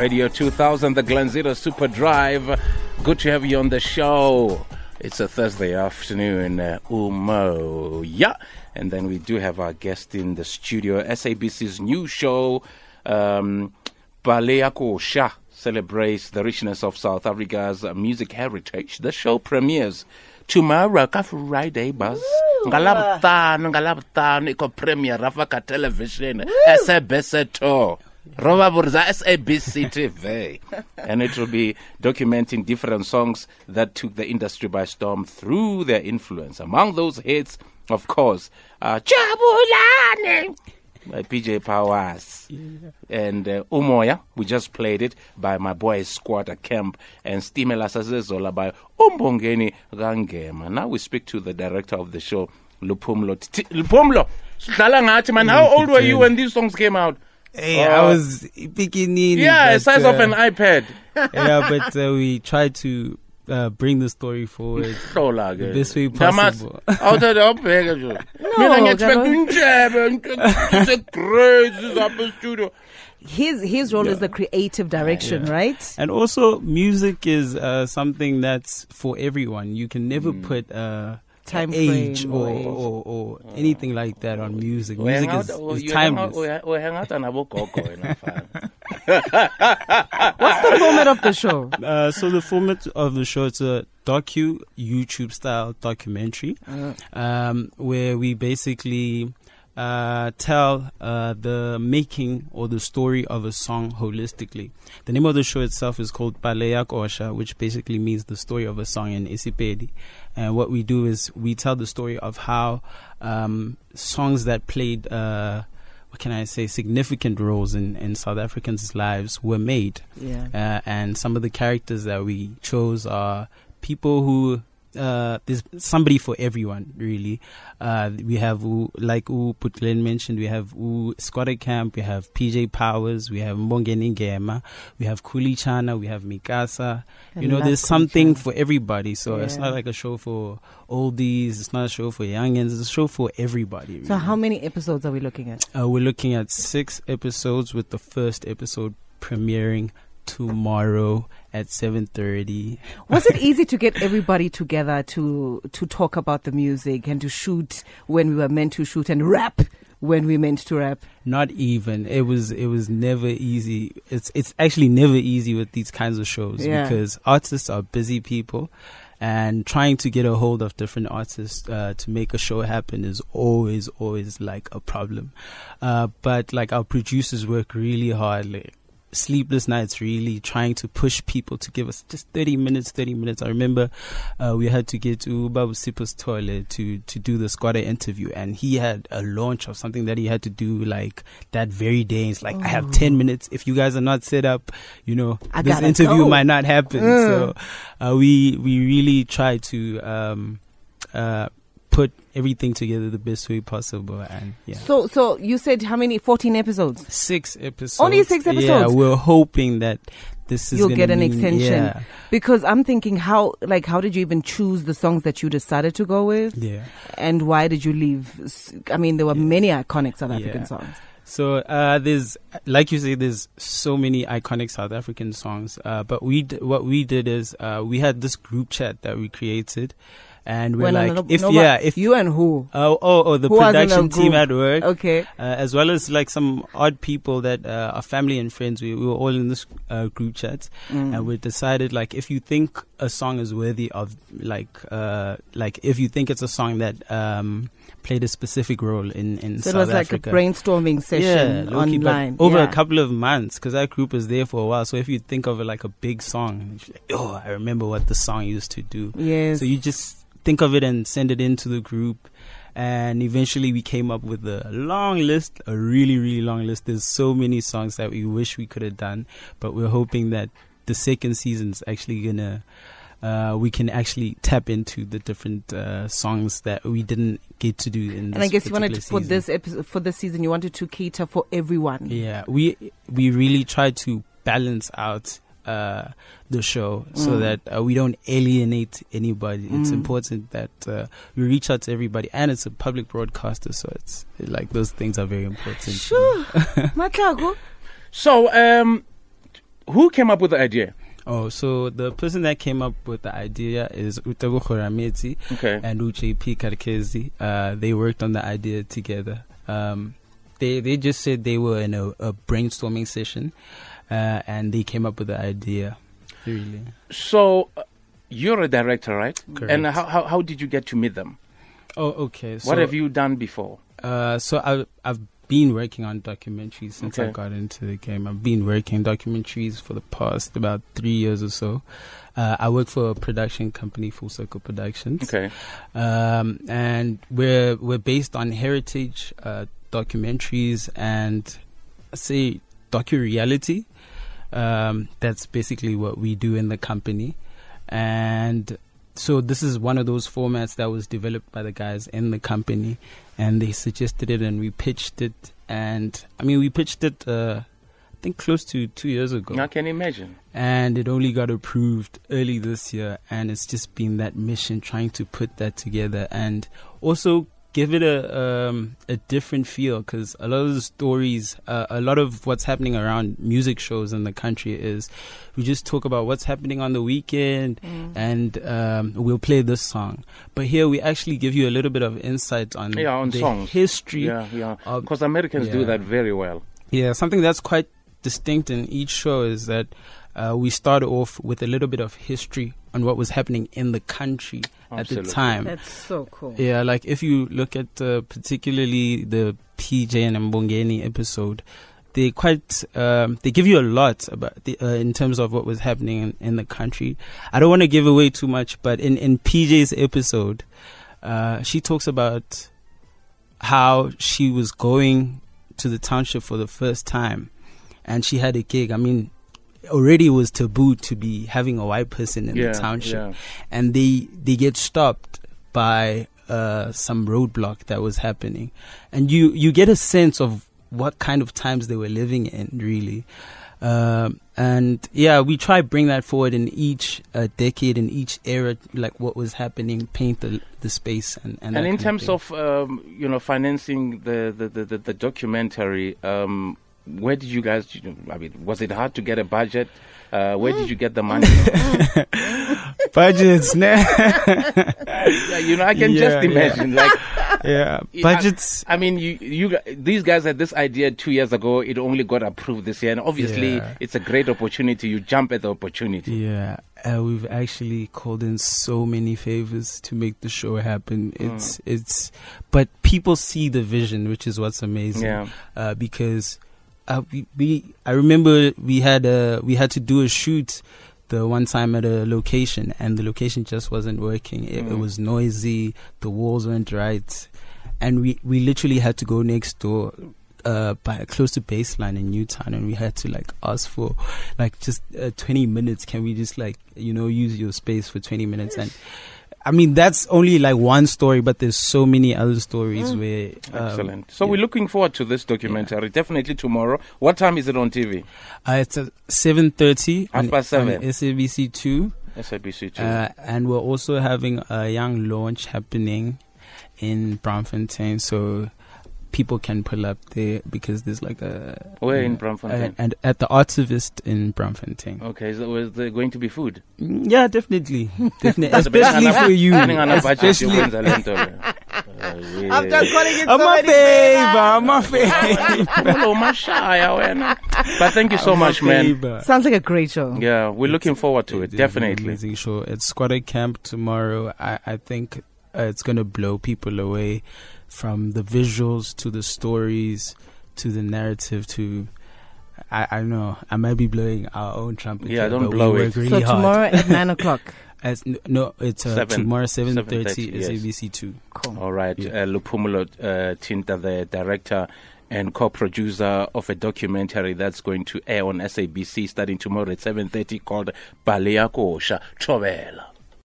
Radio 2000, the Glanzito Super Drive. Good to have you on the show. It's a Thursday afternoon, uh, Umo. Yeah. And then we do have our guest in the studio, SABC's new show, um, Pale Ya Koša, celebrates the richness of South Africa's music heritage. The show premieres tomorrow, Friday, buzz. Ngalabutano, iko premiere rafa ka television, SABC 2. Roba Burza SABC TV. and it will be documenting different songs that took the industry by storm through their influence. Among those hits, of course, uh, Jabulani by PJ Powers. And uh, Umoya, we just played it by my boy Skwatta Kamp and Stimela Sase Zola by Umbongeni Gangema. Now we speak to the director of the show, Luphumlo. T- Luphumlo, man, how old were you when these songs came out? Hey, Uh, I was beginning. Yeah, but, size of uh, an iPad. yeah, but uh, we tried to uh, bring the story forward. Hlola ke. The best way Damas, possible. awuthatha awubheke nje. Mina ngi-expect kaloku- unjebe, ise-great, sizapha e-studio. His his role is the creative direction, Yeah. right? And also, music is uh, something that's for everyone. You can never put uh, Time age frame or, or age. or, or anything like that on music. We Music hang is, out- is you hang out- timeless. we- we hang out nabogogo wena mfana. What's the format of the show? Uh, so the format of the show it's a docu YouTube style documentary, um, where we basically uh, tell uh, the making or the story of a song holistically. The name of the show itself is called Pale Ya Koša, which basically means the story of a song in Isipedi. And what we do is we tell the story of how um, songs that played. Uh, what can I say? Significant roles in, in South Africans' lives were made Yeah. uh, and some of the characters that we chose are people who uh, there's somebody for everyone really. Uh, we have like U Putlen mentioned, we have U Skwatta Kamp, we have PJ Powers, we have Mbongeni Ngema, we have Kuli Chana, we have Mikasa. I you know, there's something for everybody. So it's not like a show for oldies. It's not a show for youngins. It's a show for everybody. So how many episodes are we looking at? Uh, we're looking at six episodes with the first episode premiering tomorrow at 7.30 Was it easy to get everybody together to to talk about the music and to shoot when we were meant to shoot and rap when we meant to rap? not even it was it was never easy it's it's actually never easy with these kinds of shows Yeah. because artists are busy people and trying to get a hold of different artists uh, to make a show happen is always always like a problem uh, but like our producers work really hard like sleepless nights really trying to push people to give us just 30 minutes 30 minutes. I remember uh, we had to get to babu sipo's toilet to to do the Skwatta interview and he had a launch of something that he had to do like that very day. It's like i have 10 minutes. If you guys are not set up you know I this interview go. might not happen. So uh, we we really try to um uh put everything together the best way possible and yeah So so you said how many? Fourteen episodes. six episodes Only six episodes. yeah we're hoping that this is You'll get an mean- extension. yeah Because I'm thinking how like how did you even choose the songs that you decided to go with? yeah And why did you leave? I mean, there were many iconic South African Yeah. songs. So uh, there's, like you say, there's so many iconic South African songs. Uh, but we, d- what we did is uh, we had this group chat that we created, and we're Well, like, no, no, if no, yeah, if you and who? oh oh oh the Who was in the production team at work, Okay. uh, as well as like some odd people that uh, are family and friends. We, we were all in this uh, group chat, Mm. and we decided like if you think a song is worthy of like uh, like if you think it's a song that um, played a specific role in in So it was like Africa. a brainstorming session low-key, online. over yeah. a couple of months because that group was there for a while. So if you think of it like a big song, like, oh, I remember what the song used to do. Yes. So you just think of it and send it into the group. And eventually we came up with a long list, a really, really long list. There's so many songs that we wish we could have done, but we're hoping that the second season's actually gonna, uh, we can actually tap into the different uh, songs that we didn't get to do in. and I guess you wanted to, for this episode for this season you wanted to cater for everyone. Yeah, we we really try to balance out uh, the show so Mm. that uh, we don't alienate anybody. It's Mm. important that uh, we reach out to everybody, and it's a public broadcaster, so it's like those things are very important. Sure. Matlago. So, um, who came up with the idea? Oh, so the person that came up with the idea is Utabu Khorametsi Okay. and Uche P. Karkezi. Uh, they worked on the idea together. Um, they they just said they were in a, a brainstorming session, uh, and they came up with the idea. Really, So uh, you're a director, right? Correct. And how, how how did you get to meet them? oh okay. So, what have you done before? Uh, so I I've been working on documentaries since I got into the game. I've been working documentaries for the past about three years or so. Uh, I work for a production company, Full Circle Productions. Okay. um, and we're we're based on heritage uh, documentaries and say docu-reality. Um, that's basically what we do in the company, and so this is one of those formats that was developed by the guys in the company, and they suggested it, and we pitched it, and I mean we pitched it. Uh, I think close to two years ago I can imagine. and it only got approved early this year and it's just been that mission trying to put that together and also give it a um, a different feel because a lot of the stories uh, a lot of what's happening around music shows in the country is we just talk about what's happening on the weekend and um, we'll play this song but here we actually give you a little bit of insight on Yeah, on the songs. history Yeah, yeah. Because Americans do that very well. yeah, something that's quite distinct in each show is that uh, we start off with a little bit of history on what was happening in the country at the time. That's so cool. Yeah, like if you look at uh, particularly the PJ and Mbongeni episode, they quite um, they give you a lot about the, uh, in terms of what was happening in, in the country. I don't want to give away too much, but in in PJ's episode, uh, she talks about how she was going to the township for the first time, and she had a gig. I mean. Already was taboo to be having a white person in yeah, the township yeah. and they they get stopped by uh, some roadblock that was happening, and you you get a sense of what kind of times they were living in, really. Um, and yeah, we try bring that forward in each uh, decade, in each era, like what was happening, paint the the space, and and, And in terms thing. of um, you know financing the the, the, the, the documentary, um, where did you guys? I mean, was it hard to get a budget? Uh, where did you get the money? budgets, nah. yeah, you know, I can Yeah, just yeah. imagine. Like, yeah, Yeah, budgets. I mean, you you these guys had this idea two years ago. It only got approved this year, and obviously, Yeah. it's a great opportunity. You jump at the opportunity. Yeah, uh, we've actually called in so many favors to make the show happen. Mm. It's it's, but people see the vision, which is what's amazing. Yeah. Uh, because uh, we, we I remember we had a we had to do a shoot the one time at a location and the location just wasn't working. It, it Mm. was noisy. The walls weren't right, and we we literally had to go next door. Uh, by close to baseline in Newtown, and we had to like ask for like just uh, 20 minutes. Can we just like you know use your space for 20 minutes? And I mean that's only like one story, but there's so many other stories where um, Excellent. So yeah. we're looking forward to this documentary. Definitely tomorrow. What time is it on TV? Uh, it's at seven thirty Half on, past seven. on SABC two, SABC two. uh, and we're also having a young launch happening in Braamfontein, so people can pull up there because there's like a Where in Braamfontein? and at the Artivist in Braamfontein. okay, so is there going to be food? Mm, Yeah, definitely, definitely, especially for you, especially. yokwenza le nto. After calling it I'm so a many favor, I'm a favor. Hello, Mashaya. But thank you so I'm much, man. Sounds like a great show. Yeah, we're looking forward to it. It is Definitely. amazing show. It's Skwatta Kamp tomorrow. I, I think uh, it's gonna blow people away, from the visuals to the stories to the narrative to. I, I know I might be blowing our own trumpet. Yeah, here, don't but blow we it. work really so hard. tomorrow at nine o'clock. As, no, it's uh, Seven- tomorrow seven thirty 7:30, is yes. ABC two. Cool. All right, Yeah. uh, Luphumlo uh, Thinta, the director and co-producer of a documentary that's going to air on SABC starting tomorrow at 7.30 called Pale Ya Koša Trovela.